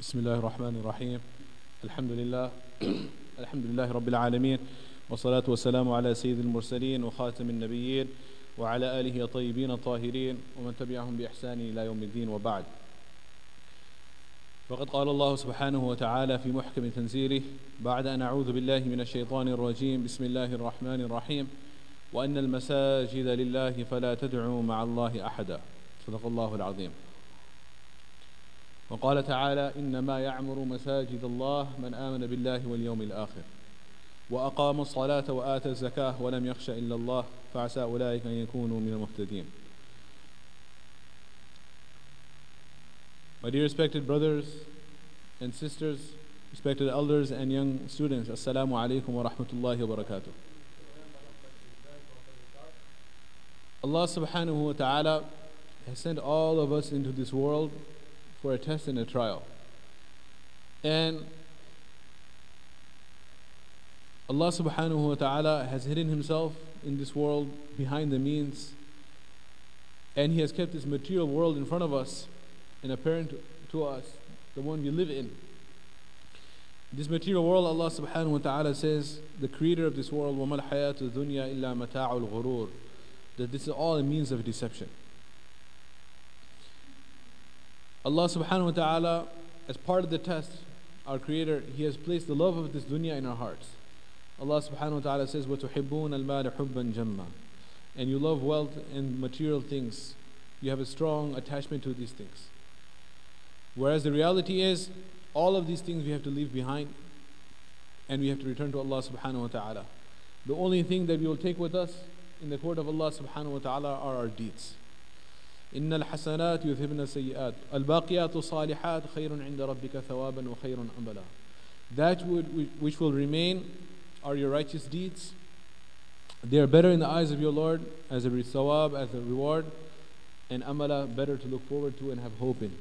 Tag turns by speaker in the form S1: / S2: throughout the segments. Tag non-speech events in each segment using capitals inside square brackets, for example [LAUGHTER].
S1: بسم الله الرحمن الرحيم. الحمد لله. [CLEARS THROAT] الحمد لله رب العالمين. والصلاة والسلام على سيد المرسلين وخاتم النبيين وعلى آله الطيبين الطاهرين ومن تبعهم بإحسان إلى يوم الدين وبعد. فقد قال الله سبحانه وتعالى في محكم تنزيله بعد أن أعوذ بالله من الشيطان الرجيم بسم الله الرحمن الرحيم. وأن المساجد لله فلا تدعوا مع الله أحدا. صدق الله العظيم. وقال تعالى إنما يعمر مساجد الله من آمن بالله واليوم الآخر وأقام الصلاة وآتى الزكاة ولم يخش إلا الله فعسى أولئك أن يكونوا من المهتدين My dear respected brothers and sisters, respected elders and young students, Assalamu alaikum wa rahmatullahi wa barakatuh. Allah subhanahu wa ta'ala has sent all of us into this world for a test and a trial. And Allah subhanahu wa ta'ala has hidden Himself in this world behind the means, and He has kept this material world in front of us and apparent to us, the one we live in. This material world, Allah subhanahu wa ta'ala says, the creator of this world, وَمَا الْحَيَاةُ الدُّنْيَا إِلَّا مَتَاعُ الْغُرُورِ That this is all a means of deception. Allah subhanahu wa ta'ala, as part of the test, our Creator, He has placed the love of this dunya in our hearts. Allah subhanahu wa ta'ala says, وَتُحِبُّونَ الْمَالَ حُبًّا جَمًّا And you love wealth and material things. You have a strong attachment to these things. Whereas the reality is, all of these things we have to leave behind and we have to return to Allah subhanahu wa ta'ala. The only thing that we will take with us in the court of Allah subhanahu wa ta'ala are our deeds. إن الحسنات يذهبن السيئات الباقيات الصالحات خير عند ربك ثوابا وخير أملا That would, which will remain are your righteous deeds. They are better in the eyes of your Lord as a thawab, as a reward, and amala better to look forward to and have hope in.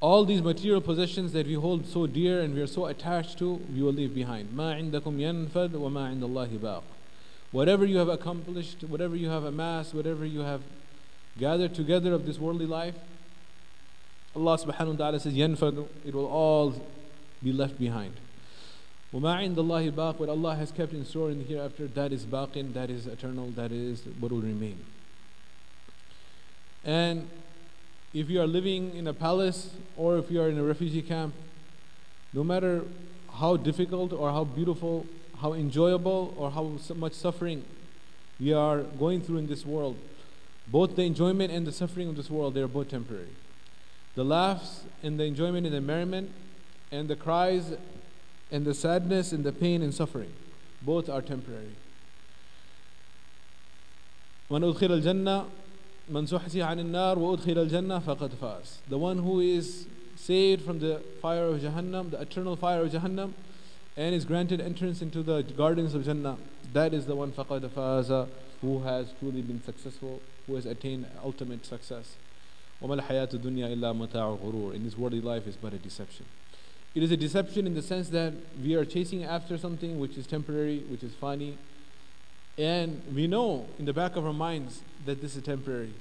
S1: All these material possessions that we hold so dear and we are so attached to, we will leave behind. ما عندكم ينفد وما عند الله باق. Whatever you have accomplished, whatever you have amassed, whatever you have gathered together of this worldly life, Allah subhanahu wa ta'ala says, ينفد, it will all be left behind. وما عند الله باق, what Allah has kept in store in the hereafter, that is baqin, that is eternal, that is what will remain. And if you are living in a palace or if you are in a refugee camp, no matter how difficult or how beautiful, how enjoyable or how much suffering we are going through in this world, both the enjoyment and the suffering of this world, they are both temporary. The laughs and the enjoyment and the merriment and the cries and the sadness and the pain and suffering, both are temporary. من أدخل الجنة من زحزح عن النار وأدخل الجنة فقد فاز. The one who is saved from the fire of Jahannam, the eternal fire of Jahannam, and is granted entrance into the gardens of Jannah, that is the one فقد فاز who has truly been successful, who has attained ultimate success. وَمَا الْحَيَاةُ الدُّنْيَا In this worldly life is but a deception. It is a deception in the sense that we are chasing after something which is temporary, which is fani, and we know in the back of our minds that this is temporary.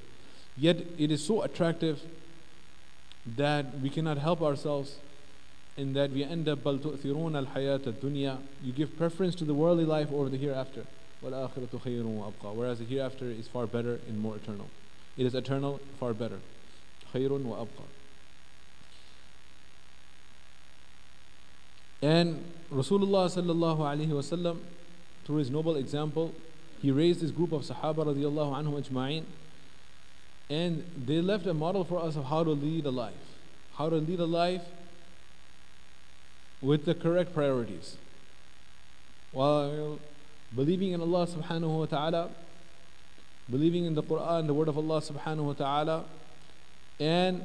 S1: Yet it is so attractive that we cannot help ourselves and that we end up You give preference to the worldly life over the hereafter. والآخرة خير وأبقى whereas the hereafter is far better and more eternal it is eternal far better خير وأبقى and Rasulullah sallallahu alaihi wasallam through his noble example he raised this group of Sahaba radiallahu anhum ajma'in and they left a model for us of how to lead a life how to lead a life with the correct priorities while believing in Allah subhanahu wa ta'ala believing in the Quran the word of Allah subhanahu wa ta'ala and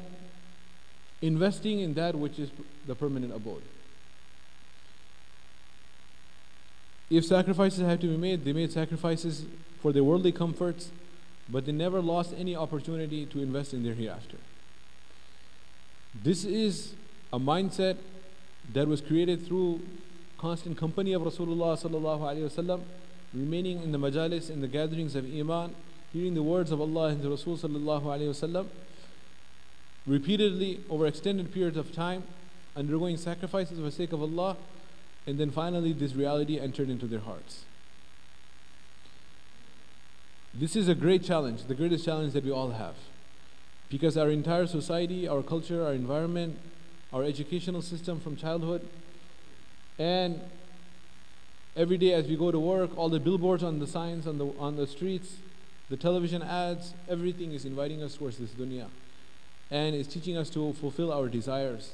S1: investing in that which is the permanent abode. If sacrifices had to be made they made sacrifices for their worldly comforts but they never lost any opportunity to invest in their hereafter. This is a mindset that was created through constant company of Rasulullah sallallahu alaihi wasallam, remaining in the majalis, in the gatherings of iman, hearing the words of Allah and the Rasul sallallahu alaihi wasallam, repeatedly over extended periods of time, undergoing sacrifices for the sake of Allah, and then finally this reality entered into their hearts. This is a great challenge, the greatest challenge that we all have. Because our entire society, our culture, our environment, our educational system from childhood, and every day as we go to work, all the billboards on the signs on the, on the streets, the television ads, everything is inviting us towards this dunya. And is teaching us to fulfill our desires.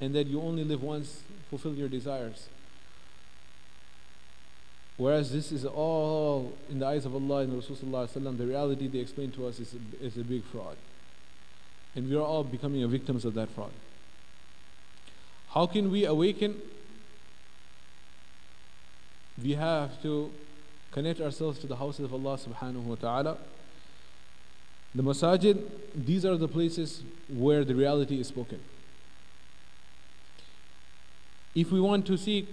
S1: And that you only live once, fulfill your desires. Whereas this is all in the eyes of Allah and Rasulullah, the reality they explain to us is a, is a big fraud. And we are all becoming victims of that fraud. How can we awaken? We have to connect ourselves to the houses of Allah subhanahu wa ta'ala. The masajid, these are the places where the reality is spoken. If we want to seek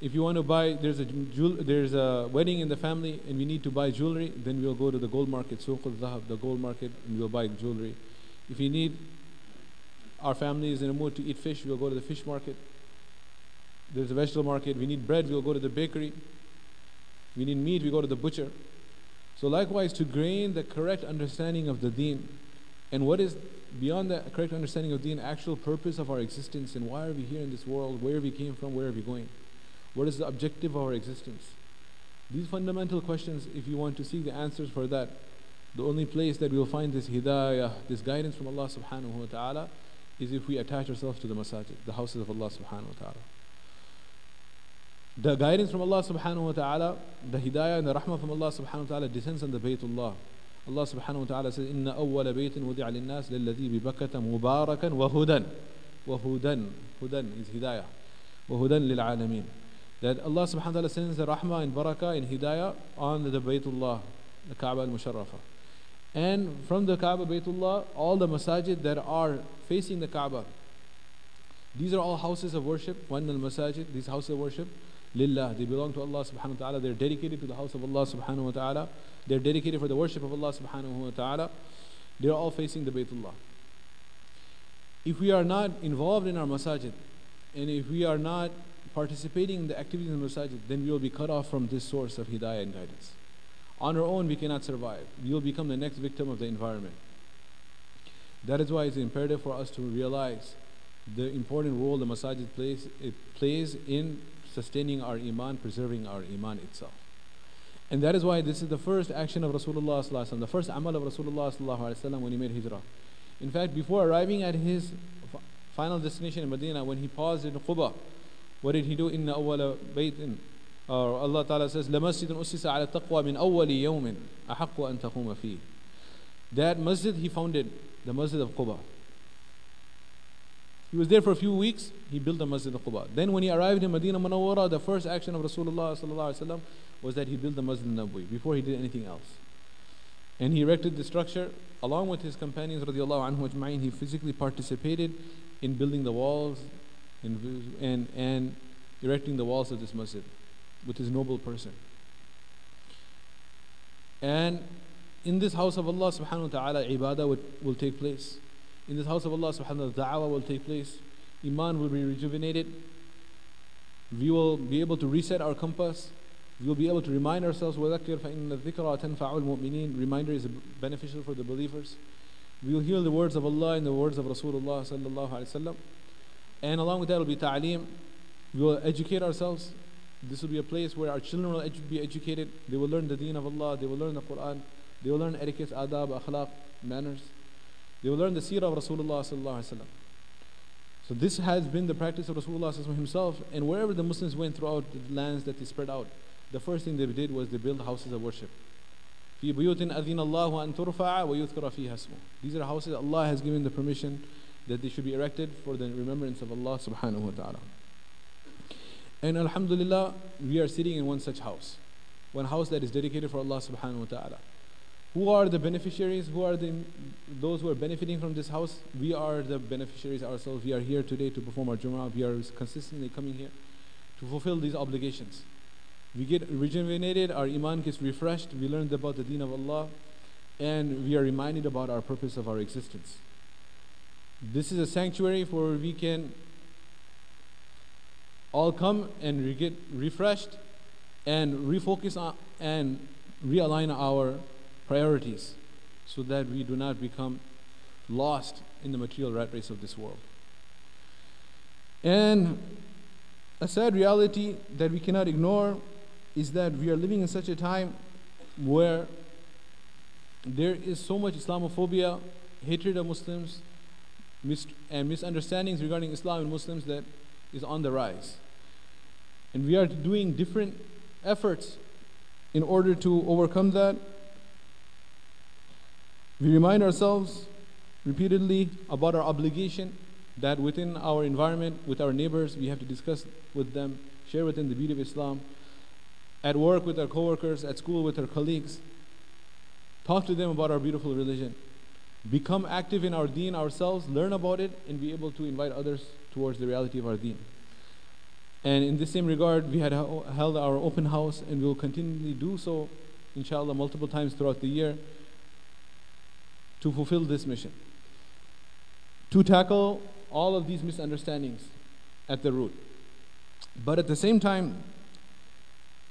S1: if you want to buy, there's a, there's a wedding in the family and we need to buy jewelry, then we'll go to the gold market, Suq al-Zahab, the gold market, and we'll buy jewelry. If you need, our family is in a mood to eat fish, we'll go to the fish market. There's a vegetable market. We need bread, we'll go to the bakery. We need meat, we go to the butcher. So likewise, to gain the correct understanding of the deen, and what is beyond the correct understanding of deen, actual purpose of our existence, and why are we here in this world, where we came from, where are we going? What is the objective of our existence? These fundamental questions, if you want to seek the answers for that, the only place that we'll find this hidayah, this guidance from Allah subhanahu wa ta'ala, is if we attach ourselves to the masajid, the houses of Allah subhanahu wa ta'ala. The guidance from Allah subhanahu wa ta'ala, the hidayah and the rahmah from Allah subhanahu wa ta'ala descends on the Baytullah. Allah subhanahu wa ta'ala says, إِنَّ أَوَّلَ بَيْتٍ وُدِعَ لِلنَّاسِ لَلَّذِي بِبَكَّةَ مُبَارَكًا وَهُدًى وَهُدًى Hudan is hidayah. وَهُدًى لِلْعَالَمِينَ that Allah subhanahu wa ta'ala sends the rahmah and barakah and hidayah on the Baytullah, the Kaaba al-Musharrafah. And from the Kaaba Baytullah, all the masajid that are facing the Kaaba, these are all houses of worship. One al-masajid, these houses of worship, lillah, they belong to Allah subhanahu wa ta'ala. They're dedicated to the house of Allah subhanahu wa ta'ala. They're dedicated for the worship of Allah subhanahu wa ta'ala. They're all facing the Baytullah. If we are not involved in our masajid, and if we are not participating in the activities in the masajid, then we will be cut off from this source of hidayah and guidance. On our own, we cannot survive. We will become the next victim of the environment. That is why it's imperative for us to realize the important role the masajid plays, it plays in sustaining our iman, preserving our iman itself. And that is why this is the first action of Rasulullah the first amal of Rasulullah when he made hijrah. In fact, before arriving at his final destination in Medina, when he paused in Quba, what did he do? إن أول بيت or Allah Ta'ala says لمسجد أسس على التقوى من أول يوم أحق أن تقوم فيه That masjid he founded, the masjid of Quba. He was there for a few weeks, he built the masjid al-Quba. Then when he arrived in Medina Munawwara, the first action of Rasulullah was that he built the masjid al-Nabawi before he did anything else. And he erected the structure along with his companions radiallahu anhu. He physically participated in building the walls, and, and, and erecting the walls of this masjid with his noble person. And in this house of Allah subhanahu wa ta'ala, ibadah will take place In this house of Allah subhanahu wa ta'ala, da'wah will take place. Iman will be rejuvenated. We will be able to reset our compass. We will be able to remind ourselves, وَذَكِّرْ فَإِنَّ الذِّكْرَى تَنْفَعُ الْمُؤْمِنِينَ Reminder is beneficial for the believers. We will hear the words of Allah and the words of Rasulullah sallallahu alayhi wa sallam. And along with that will be ta'aleem. We will educate ourselves. This will be a place where our children will edu- be educated. They will learn the deen of Allah. They will learn the Quran. They will learn etiquette, adab, akhlaq, manners. They will learn the seerah of Rasulullah sallallahu alaihi wasallam. So this has been the practice of Rasulullah himself. And wherever the Muslims went throughout the lands that they spread out, the first thing they did was they built houses of worship. في بيوت أذن الله أن ترفع ويذكر فيها اسمه. These are houses Allah has given the permission that they should be erected for the remembrance of Allah subhanahu wa ta'ala. And Alhamdulillah, we are sitting in one such house. One house that is dedicated for Allah subhanahu wa ta'ala. Who are the beneficiaries? Who are the, those who are benefiting from this house? We are the beneficiaries ourselves. We are here today to perform our Jum'ah. We are consistently coming here to fulfill these obligations. We get rejuvenated, our iman gets refreshed, we learned about the deen of Allah, and we are reminded about our purpose of our existence. This is a sanctuary where we can all come and re- get refreshed and refocus on, and realign our priorities so that we do not become lost in the material rat race of this world. And a sad reality that we cannot ignore is that we are living in such a time where there is so much Islamophobia, hatred of Muslims, and misunderstandings regarding Islam and Muslims that is on the rise. And we are doing different efforts in order to overcome that. We remind ourselves repeatedly about our obligation that within our environment, with our neighbors, we have to discuss with them, share with them the beauty of Islam. At work with our coworkers, at school with our colleagues, talk to them about our beautiful religion. Become active in our deen ourselves, learn about it, and be able to invite others towards the reality of our deen. And in the same regard, we had held our open house and we will continually do so, inshallah, multiple times throughout the year to fulfill this mission. To tackle all of these misunderstandings at the root. But at the same time,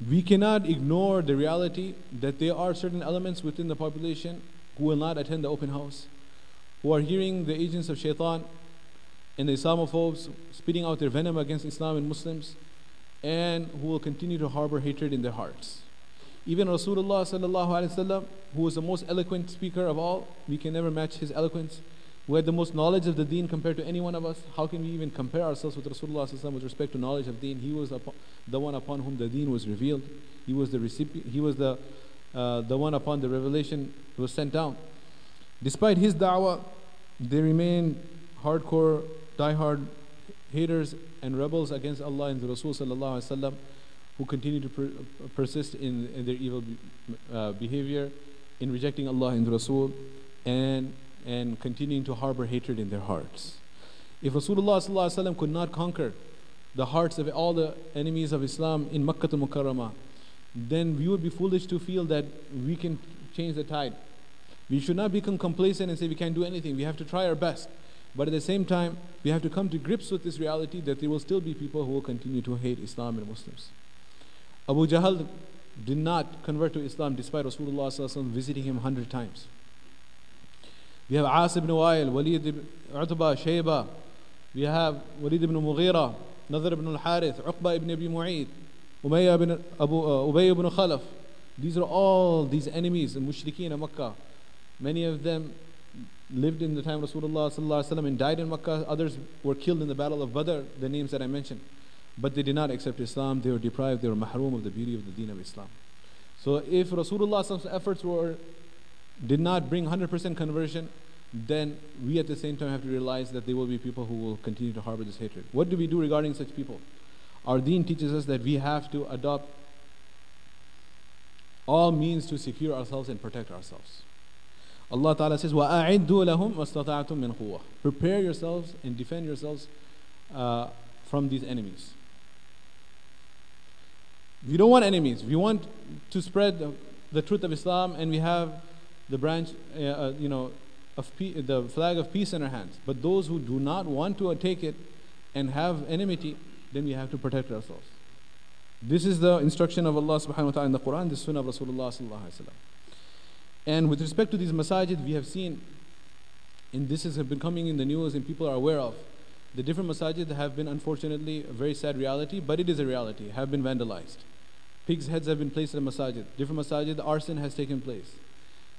S1: we cannot ignore the reality that there are certain elements within the population who will not attend the open house, who are hearing the agents of shaitan and the Islamophobes spitting out their venom against Islam and Muslims, and who will continue to harbor hatred in their hearts. Even Rasulullah sallallahu alaihi wasallam, who was the most eloquent speaker of all, we can never match his eloquence who had the most knowledge of the deen compared to any one of us. How can we even compare ourselves with Rasulullah with respect to knowledge of deen? He was the one upon whom the deen was revealed. He was the recipient, he was the, uh, the one upon the revelation was sent down. Despite his da'wah, they remain hardcore, diehard haters and rebels against Allah and the Rasul sallallahu who continue to per- persist in, in, their evil be- uh, behavior, in rejecting Allah and Rasul, and and continuing to harbor hatred in their hearts. If Rasulullah could not conquer the hearts of all the enemies of Islam in Makkah al Mukarramah, then we would be foolish to feel that we can change the tide. We should not become complacent and say we can't do anything. We have to try our best. But at the same time, we have to come to grips with this reality that there will still be people who will continue to hate Islam and Muslims. Abu Jahl did not convert to Islam despite Rasulullah visiting him 100 times. We have As ibn Wa'il, Walid ibn Utbah, Shayba. We have Walid ibn Mughira, Nadhr ibn al-Harith, Uqba ibn Abi Mu'ayt, ibn Abu, uh, Ubay ibn Khalaf. These are all these enemies, the mushrikeen of Makkah. Many of them lived in the time of Rasulullah and died in Makkah. Others were killed in the battle of Badr, the names that I mentioned But they did not accept Islam. They were deprived. They were mahroom of the beauty of the deen of Islam. So if Rasulullah's efforts were did not bring 100% conversion, then we at the same time have to realize that there will be people who will continue to harbor this hatred. What do we do regarding such people? Our deen teaches us that we have to adopt all means to secure ourselves and protect ourselves. Allah Ta'ala says, وَأَعِدُّوا لَهُمْ وَاسْتَطَعْتُم مِّنْ قُوَّةٍ Prepare yourselves and defend yourselves uh, from these enemies. We don't want enemies. We want to spread the, truth of Islam and we have the branch, uh, uh, you know, of the flag of peace in our hands. But those who do not want to take it and have enmity, then we have to protect ourselves. This is the instruction of Allah subhanahu wa ta'ala in the Quran, the sunnah of Rasulullah sallallahu alayhi wa And with respect to these masajid, we have seen, and this has been coming in the news and people are aware of, the different masajid have been unfortunately a very sad reality, but it is a reality, have been vandalized. Pigs' heads have been placed in masajid. Different masajid, arson has taken place.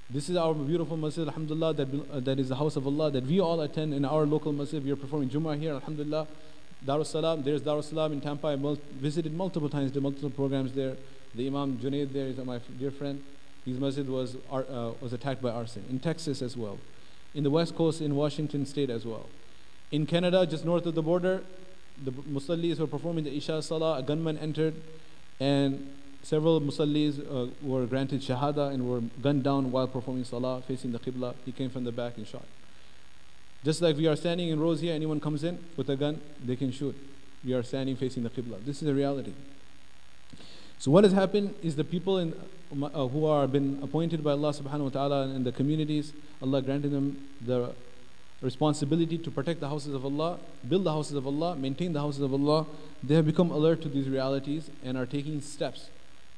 S1: This is our beautiful masjid, alhamdulillah, that, uh, that is the house of Allah that we all attend in our local masjid. We are performing Jummah here, alhamdulillah. Darus Salam, there's Darus Salam in Tampa. I mul- visited multiple times, did multiple programs there. The Imam Junaid there is my dear friend. His masjid was, uh, was attacked by arson. In Texas as well. In the West Coast, in Washington State as well. In Canada, just north of the border, the Musallis were performing the Isha Salah. A gunman entered and Several musallis uh, were granted shahada and were gunned down while performing salah facing the qibla. He came from the back and shot. Just like we are standing in rows here, anyone comes in with a gun, they can shoot. We are standing facing the qibla. This is a reality. So what has happened is the people in, uh, who are been appointed by Allah subhanahu wa ta'ala in the communities, Allah granted them the responsibility to protect the houses of Allah, build the houses of Allah, maintain the houses of Allah, they have become alert to these realities and are taking steps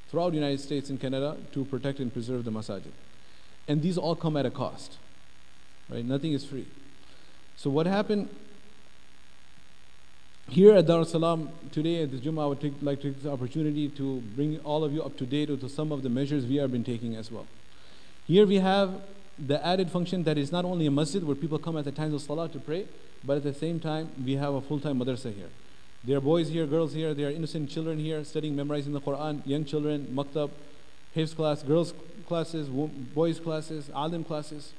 S1: throughout the United States and Canada to protect and preserve the masajid. And these all come at a cost. Right? Nothing is free. So what happened here at Dar es Salaam today at the Jummah, I would take, like to take the opportunity to bring all of you up to date with some of the measures we have been taking as well. Here we have the added function that is not only a masjid where people come at the times of salah to pray, but at the same time we have a full-time madrasa here. There are boys here, girls here, there are innocent children here studying, memorizing the Quran, young children, maktab, hifz class, girls classes, boys classes, alim classes.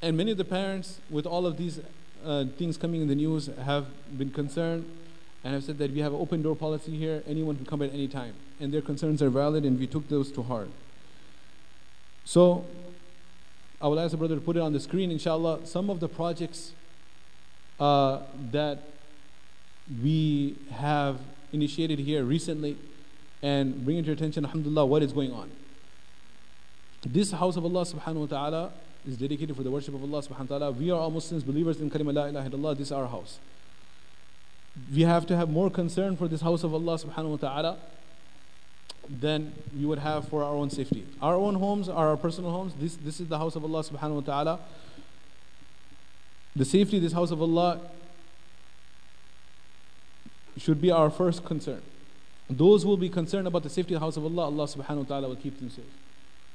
S1: And many of the parents, with all of these uh, things coming in the news, have been concerned and have said that we have an open door policy here, anyone can come at any time. And their concerns are valid, and we took those to heart. So, I will ask the brother to put it on the screen, inshallah. Some of the projects uh, that we have initiated here recently and bring it to your attention, alhamdulillah, what is going on. This house of Allah subhanahu wa ta'ala is dedicated for the worship of Allah subhanahu wa ta'ala. We are all Muslims, believers in kalima la ilaha illallah. This is our house. We have to have more concern for this house of Allah subhanahu wa ta'ala than we would have for our own safety. Our own homes are our personal homes. This, this is the house of Allah subhanahu wa ta'ala. The safety of this house of Allah should be our first concern. Those who will be concerned about the safety of the house of Allah, Allah subhanahu wa ta'ala will keep them safe.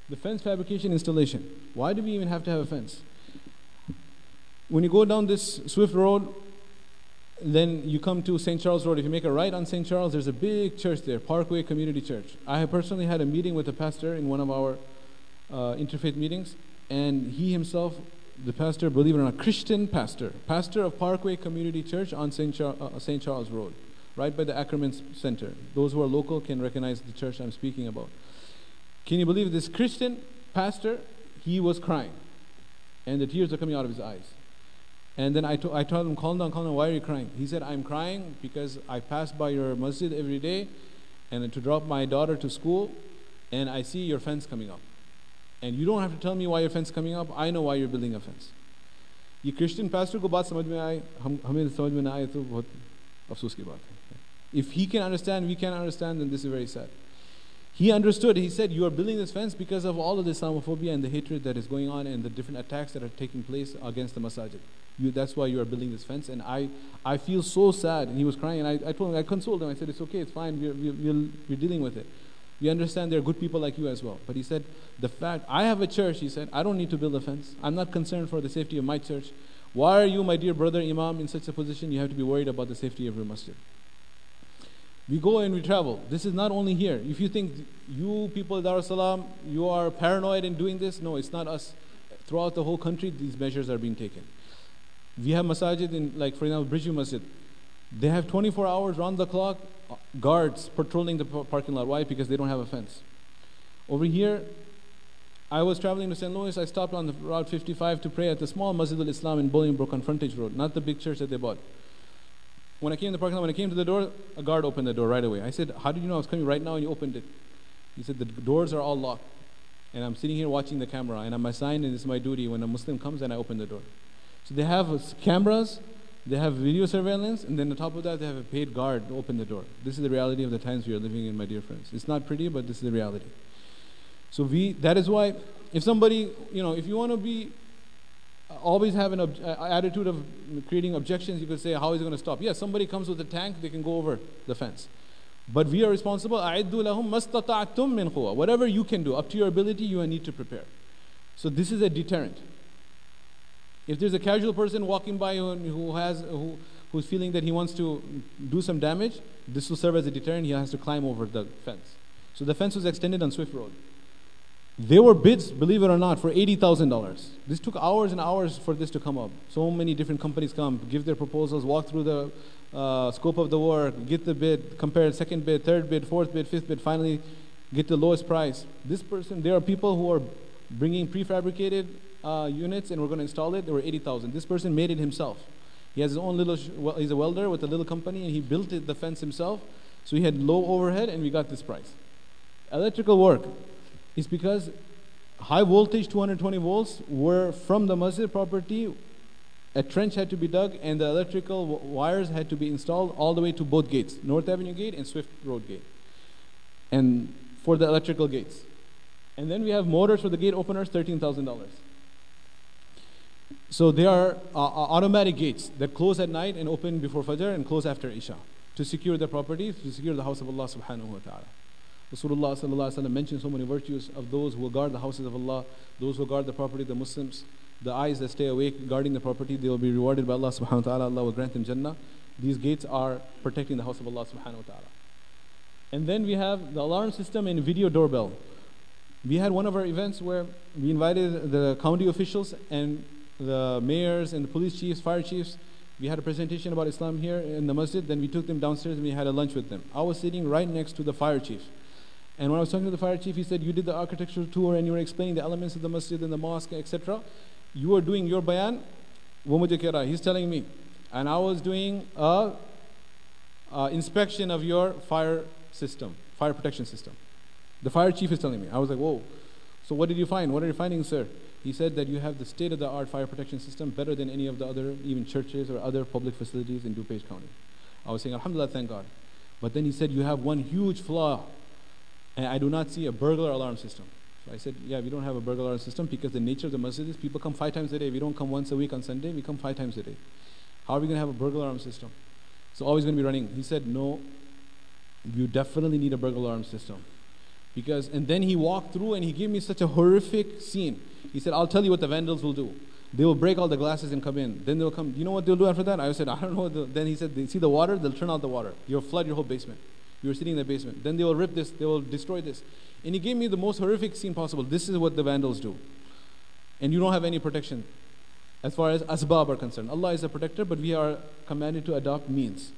S1: The fence fabrication installation. Why do we even have to have a fence? When you go down this Swift Road, then you come to St. Charles Road. If you make a right on St. Charles, there's a big church there, Parkway Community Church. I have personally had a meeting with the pastor in one of our uh, interfaith meetings, and he himself, the pastor, believe it or not, Christian pastor, pastor of Parkway Community Church on St. Char- uh, St. Charles Road, right by the Ackerman Center. Those who are local can recognize the church I'm speaking about. Can you believe this Christian pastor? He was crying, and the tears are coming out of his eyes. And then I, to, I told him, calm down, calm down, why are you crying? He said, I'm crying because I pass by your masjid every day and to drop my daughter to school, and I see your fence coming up. And you don't have to tell me why your fence coming up, I know why you're building a fence. ये Christian pastor को बात समझ में आए हम हमें समझ में ना आए तो बहुत अफसोस की बात है if he can understand we can understand then this is very sad he understood. He said, You are building this fence because of all of the Islamophobia and the hatred that is going on and the different attacks that are taking place against the masajid. You, that's why you are building this fence. And I, I feel so sad. And he was crying. And I, I told him, I consoled him. I said, It's okay, it's fine. We're, we're, we're dealing with it. We understand there are good people like you as well. But he said, The fact, I have a church, he said, I don't need to build a fence. I'm not concerned for the safety of my church. Why are you, my dear brother Imam, in such a position? You have to be worried about the safety of your masjid. We go and we travel. This is not only here. If you think you people Dar es Salaam, you are paranoid in doing this, no, it's not us. Throughout the whole country, these measures are being taken. We have masajid in, like for example, Bridgeview Masjid. They have 24 hours round the clock guards patrolling the parking lot. Why? Because they don't have a fence. Over here, I was traveling to St. Louis. I stopped on the Route 55 to pray at the small Masjid al Islam in Bolingbrook on Frontage Road, not the big church that they bought. When I came in the parking lot, when I came to the door, a guard opened the door right away. I said, How did you know I was coming right now and you opened it? He said, The doors are all locked. And I'm sitting here watching the camera, and I'm assigned, and it's my duty when a Muslim comes and I open the door. So they have cameras, they have video surveillance, and then on top of that, they have a paid guard to open the door. This is the reality of the times we are living in, my dear friends. It's not pretty, but this is the reality. So we, that is why, if somebody, you know, if you want to be Uh, always have an ob- uh, attitude of creating objections. You could say, how is it going to stop? Yes, somebody comes with a tank, they can go over the fence. But we are responsible. Whatever you can do, up to your ability, you need to prepare. So this is a deterrent. If there's a casual person walking by who, who has who, who's feeling that he wants to do some damage, this will serve as a deterrent. He has to climb over the fence. So the fence was extended on Swift Road. There were bids, believe it or not, for $80,000. This took hours and hours for this to come up. So many different companies come, give their proposals, walk through the uh, scope of the work, get the bid, compare second bid, third bid, fourth bid, fifth bid, finally get the lowest price. This person, there are people who are bringing prefabricated uh, units and we're going to install it. There were 80,000. This person made it himself. He has his own little, well, he's a welder with a little company and he built it, the fence himself. So he had low overhead and we got this price. Electrical work, is because high voltage 220 volts were from the masjid property a trench had to be dug and the electrical wires had to be installed all the way to both gates North Avenue gate and Swift Road gate. And for the electrical gates. And then we have motors for the gate openers, $13,000. So they are uh, uh, automatic gates that close at night and open before Fajr and close after Isha to secure the property, to secure the house of Allah subhanahu wa ta'ala. Rasulullah wasallam mentioned so many virtues of those who guard the houses of Allah, those who guard the property of the Muslims, the eyes that stay awake guarding the property, they will be rewarded by Allah subhanahu wa ta'ala. Allah will grant them Jannah. These gates are protecting the house of Allah subhanahu wa ta'ala. And then we have the alarm system and video doorbell. We had one of our events where we invited the county officials and the mayors and the police chiefs, fire chiefs. We had a presentation about Islam here in the masjid. Then we took them downstairs and we had a lunch with them. I was sitting right next to the fire chief. And when I was talking to the fire chief, he said, You did the architectural tour and you were explaining the elements of the masjid and the mosque, etc. You were doing your bayan. He's telling me. And I was doing a inspection of your fire system, fire protection system. The fire chief is telling me. I was like, Whoa. So what did you find? What are you finding, sir? He said that you have the state of the art fire protection system better than any of the other, even churches or other public facilities in DuPage County. I was saying, Alhamdulillah, thank God. But then he said, You have one huge flaw and I do not see a burglar alarm system. So I said, yeah, we don't have a burglar alarm system because the nature of the masjid is people come five times a day. We don't come once a week on Sunday, we come five times a day. How are we going to have a burglar alarm system? So always going to be running. He said, no, you definitely need a burglar alarm system. Because, and then he walked through and he gave me such a horrific scene. He said, I'll tell you what the vandals will do. They will break all the glasses and come in. Then they'll come. You know what they'll do after that? I said, I don't know. Then he said, they see the water, they'll turn out the water. You'll flood your whole basement. You were sitting in the basement. Then they will rip this, they will destroy this. And he gave me the most horrific scene possible. This is what the vandals do. And you don't have any protection as far as asbab are concerned. Allah is a protector, but we are commanded to adopt means.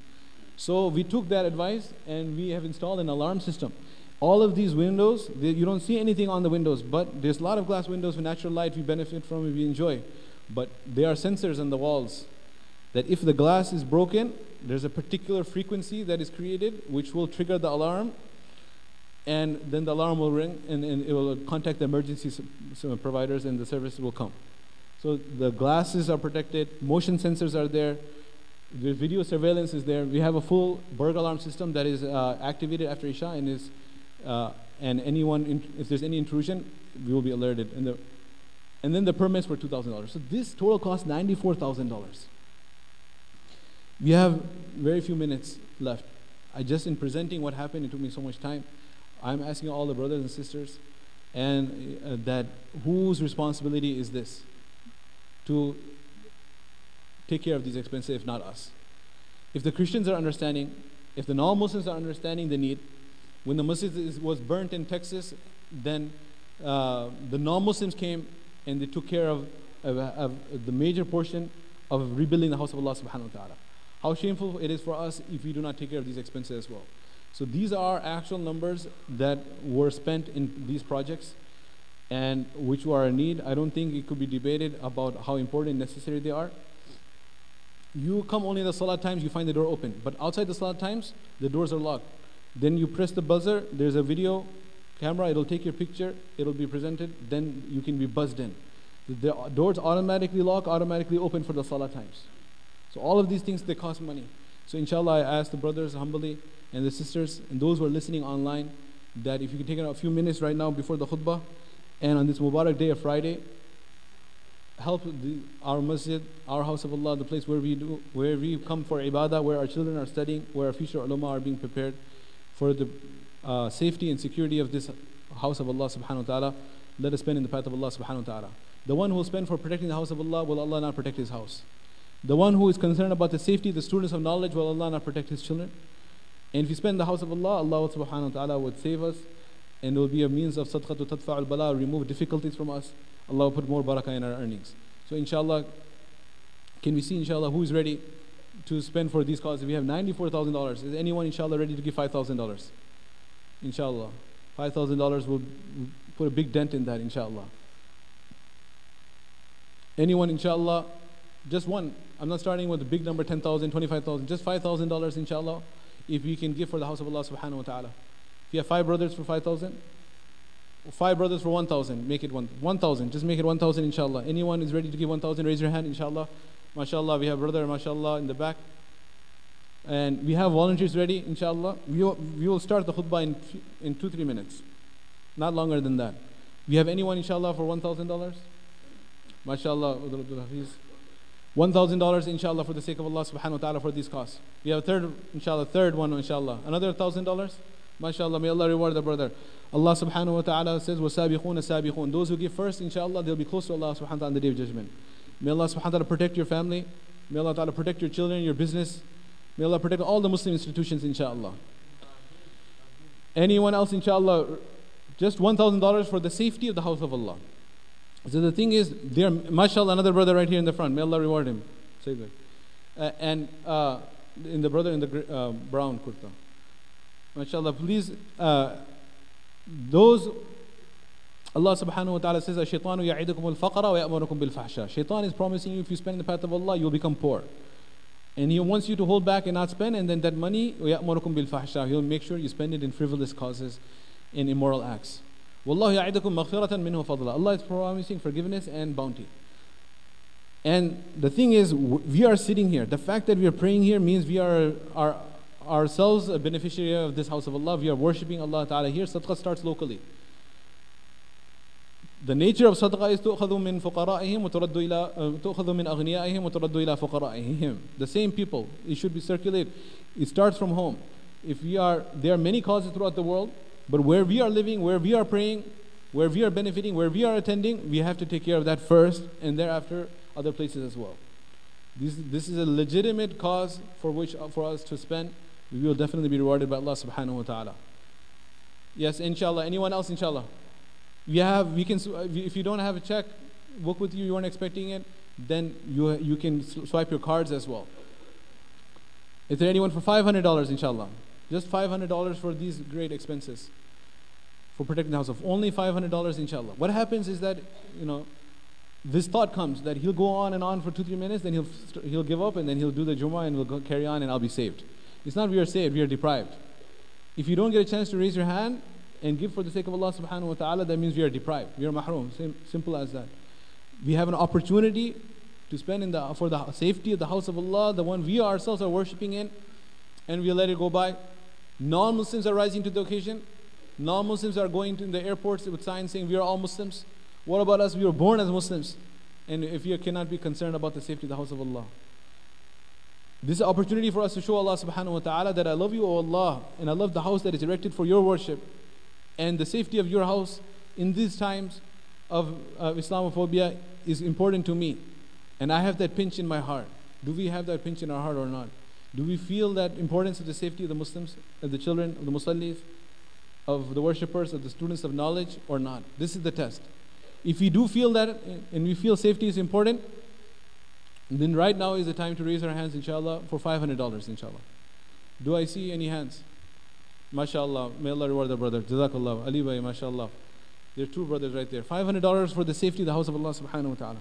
S1: So we took that advice and we have installed an alarm system. All of these windows, they, you don't see anything on the windows, but there's a lot of glass windows with natural light we benefit from and we enjoy. But there are sensors on the walls that if the glass is broken, there's a particular frequency that is created which will trigger the alarm and then the alarm will ring and, and it will contact the emergency providers and the service will come. So the glasses are protected, motion sensors are there, the video surveillance is there. We have a full burg alarm system that is uh, activated after Isha and is uh, and anyone if there's any intrusion, we will be alerted. And the and then the permits were two thousand dollars. So this total cost ninety four thousand dollars. We have very few minutes left. I just in presenting what happened, it took me so much time. I'm asking all the brothers and sisters, and uh, that whose responsibility is this to take care of these expenses, if not us? If the Christians are understanding, if the non-Muslims are understanding the need, when the masjid was burnt in Texas, then uh, the non-Muslims came and they took care of, of, of the major portion of rebuilding the house of Allah subhanahu wa ta'ala. How shameful it is for us if we do not take care of these expenses as well. So these are actual numbers that were spent in these projects and which are a need. I don't think it could be debated about how important and necessary they are. You come only in the salat times, you find the door open. But outside the salat times, the doors are locked. Then you press the buzzer, there's a video camera, it'll take your picture, it'll be presented, then you can be buzzed in. The doors automatically lock, automatically open for the salat times. So all of these things, they cost money. So inshallah, I ask the brothers humbly and the sisters and those who are listening online that if you can take a few minutes right now before the khutbah and on this Mubarak day of Friday, help the, our masjid, our house of Allah, the place where we do, where we come for ibadah, where our children are studying, where our future ulama are being prepared for the uh, safety and security of this house of Allah subhanahu wa ta'ala. Let us spend in the path of Allah subhanahu wa ta'ala. The one who will spend for protecting the house of Allah, will Allah not protect his house? The one who is concerned about the safety, the students of knowledge, will Allah not protect his children? And if you spend the house of Allah, Allah subhanahu wa ta'ala would save us and it will be a means of sadaqah to tadfa al bala, remove difficulties from us. Allah will put more barakah in our earnings. So inshallah, can we see inshallah who is ready to spend for these causes? We have $94,000. Is anyone inshallah ready to give $5,000? Inshallah. $5,000 will put a big dent in that inshallah. Anyone inshallah? Just one. I'm not starting with a big number, 10,000, 25,000, just $5,000 inshallah. If we can give for the house of Allah subhanahu wa ta'ala. If you have five brothers for 5,000, five brothers for 1,000, make it one. 1,000, just make it 1,000 inshallah. Anyone is ready to give 1,000, raise your hand inshallah. MashaAllah, we have brother, MashaAllah, in the back. And we have volunteers ready, inshallah. We will, we will start the khutbah in, in two, three minutes. Not longer than that. We have anyone, inshallah, for $1,000? MashaAllah, $1,000 inshallah for the sake of Allah subhanahu wa ta'ala for these costs. We have a third, inshallah, third one, inshallah. Another $1,000? MashaAllah, may Allah reward the brother. Allah subhanahu wa ta'ala says, وَسَابِقُونَ سَابِقُونَ Those who give first, inshallah, they'll be close to Allah subhanahu wa ta'ala on the day of judgment. May Allah subhanahu wa ta'ala protect your family. May Allah ta'ala protect your children, your business. May Allah protect all the Muslim institutions, inshallah. Anyone else, inshallah, just $1,000 for the safety of the house of Allah. So the thing is, there, mashallah, another brother right here in the front. May Allah reward him. Say good. Uh, and uh, in the brother in the uh, brown kurta. MashaAllah, please, uh, those, Allah subhanahu wa ta'ala says, Shaitanu ya'idukum al-faqra wa ya'murukum bil-fahsha. Shaitan is promising you if you spend in the path of Allah, you'll become poor. And he wants you to hold back and not spend, and then that money, وَيَأْمُرُكُمْ بِالْفَحْشَةِ He'll make sure you spend it in frivolous causes, in immoral acts. وَاللَّهُ يَعِدُكُمْ مَغْفِرَةً مِنْهُ فَضْلًا Allah is promising forgiveness and bounty. And the thing is, we are sitting here. The fact that we are praying here means we are, are ourselves a beneficiary of this house of Allah. We are worshipping Allah Ta'ala here. Sadaqah starts locally. The nature of sadaqah is تؤخذ من فقرائهم وترد إلى تؤخذ من أغنيائهم وترد إلى فقرائهم. The same people. It should be circulated. It starts from home. If we are, there are many causes throughout the world, but where we are living, where we are praying, where we are benefiting, where we are attending, we have to take care of that first, and thereafter other places as well. This, this is a legitimate cause for which for us to spend we will definitely be rewarded by Allah subhanahu wa ta'ala. Yes, inshallah. Anyone else, inshallah? We have, we can, if you don't have a check, book with you, you weren't expecting it, then you, you can swipe your cards as well. Is there anyone for $500, inshallah? Just $500 for these great expenses for protecting the house of only $500 inshallah what happens is that you know this thought comes that he'll go on and on for two three minutes then he'll he'll give up and then he'll do the Jummah and we'll go carry on and I'll be saved it's not we are saved, we are deprived. If you don't get a chance to raise your hand and give for the sake of Allah subhanahu wa ta'ala, that means we are deprived. We are. Same, simple as that. We have an opportunity to spend in the, for the safety of the house of Allah, the one we ourselves are worshipping in, and we let it go by. Non Muslims are rising to the occasion. Non Muslims are going to the airports with signs saying we are all Muslims. What about us? We were born as Muslims. And if you cannot be concerned about the safety of the house of Allah. This is an opportunity for us to show Allah subhanahu wa ta'ala that I love you, O Allah, and I love the house that is erected for your worship and the safety of your house in these times of uh, Islamophobia is important to me. And I have that pinch in my heart. Do we have that pinch in our heart or not? Do we feel that importance of the safety of the Muslims, of the children, of the Musallis, of the worshippers, of the students of knowledge or not? This is the test. If we do feel that and we feel safety is important, then right now is the time to raise our hands, inshallah, for $500, inshallah. Do I see any hands? MashaAllah. May Allah reward the brother. Jazakallah. Ali Bhai, MashaAllah. There are two brothers right there. $500 for the safety of the house of Allah subhanahu wa ta'ala.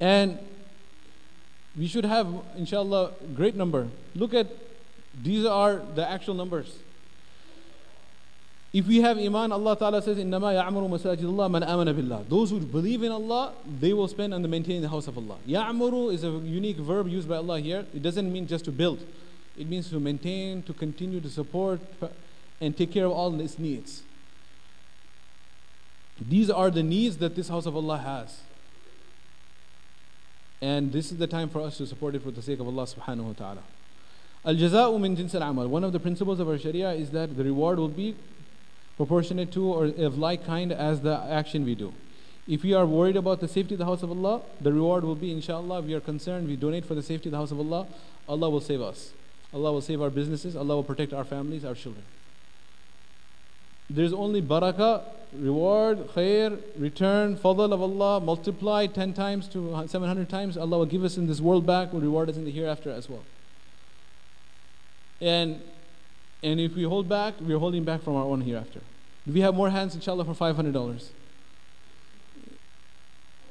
S1: And we should have, inshallah, great number. Look at, these are the actual numbers. If we have iman, Allah Ta'ala says, إِنَّمَا يَعْمُرُ مَسَاجِدَ اللَّهِ مَنْ آمَنَ بِاللَّهِ Those who believe in Allah, they will spend and maintain the house of Allah. يَعْمُرُ is a unique verb used by Allah here. It doesn't mean just to build. It means to maintain, to continue to support, and take care of all its needs. These are the needs that this house of Allah has. And this is the time for us to support it for the sake of Allah subhanahu wa ta'ala. Al-jaza'u min jins al-amal. One of the principles of our sharia is that the reward will be proportionate to or of like kind as the action we do. If we are worried about the safety of the house of Allah, the reward will be inshallah. We are concerned, we donate for the safety of the house of Allah, Allah will save us. Allah will save our businesses, Allah will protect our families, our children. There's only barakah, reward, khair, return, fadl of Allah, multiply 10 times to 700 times. Allah will give us in this world back, will reward us in the hereafter as well. And and if we hold back, we're holding back from our own hereafter. Do we have more hands, inshallah, for $500?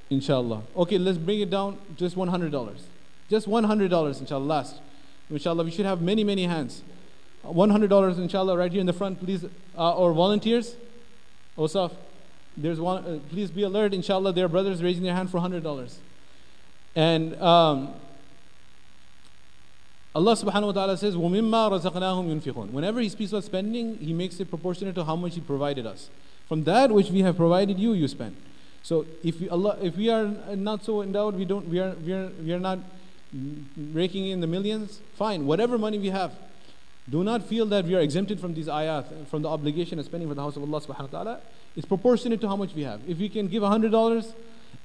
S1: Inshallah. Okay, let's bring it down just $100. Just $100, inshallah, last. Inshallah, we should have many, many hands. $100, inshallah, right here in the front, please. Uh, or volunteers? Osaf, there's one, uh, please be alert, inshallah, there are brothers raising their hand for $100. And um, Allah subhanahu wa ta'ala says, وَمِمَّا رَزَقْنَاهُمْ yunfiqun." Whenever He speaks about spending, He makes it proportionate to how much He provided us. From that which we have provided you, you spend. So if we, Allah, if we are not so endowed, we, don't, we, are, we, are, we are not raking in the millions, fine, whatever money we have, do not feel that we are exempted from these ayat, from the obligation of spending for the house of Allah subhanahu wa ta'ala. It's proportionate to how much we have. If we can give hundred dollars,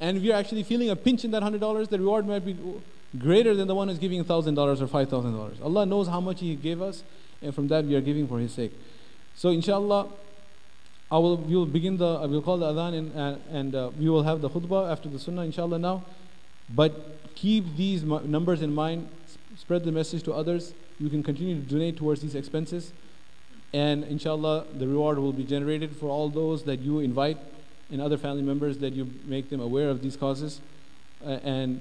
S1: and we are actually feeling a pinch in that hundred dollars, the reward might be greater than the one who's giving $1,000 or $5,000. Allah knows how much He gave us, and from that we are giving for His sake. So, inshallah, I will, we will begin the, I will call the adhan and, uh, and uh, we will have the khutbah after the sunnah, inshallah, now. But keep these numbers in mind, spread the message to others. You can continue to donate towards these expenses, and inshallah, the reward will be generated for all those that you invite and other family members that you make them aware of these causes. Uh, and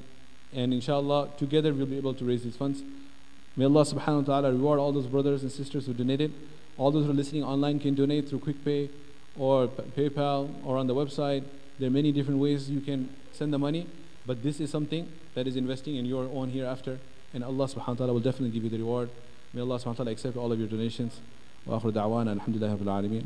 S1: and inshallah, together we'll be able to raise these funds. May Allah subhanahu wa ta'ala reward all those brothers and sisters who donated. All those who are listening online can donate through QuickPay or PayPal or on the website. There are many different ways you can send the money, but this is something that is investing in your own hereafter. And Allah subhanahu wa ta'ala will definitely give you the reward. May Allah subhanahu wa ta'ala accept all of your donations. وآخر دعوانا الحمد لله رب العالمين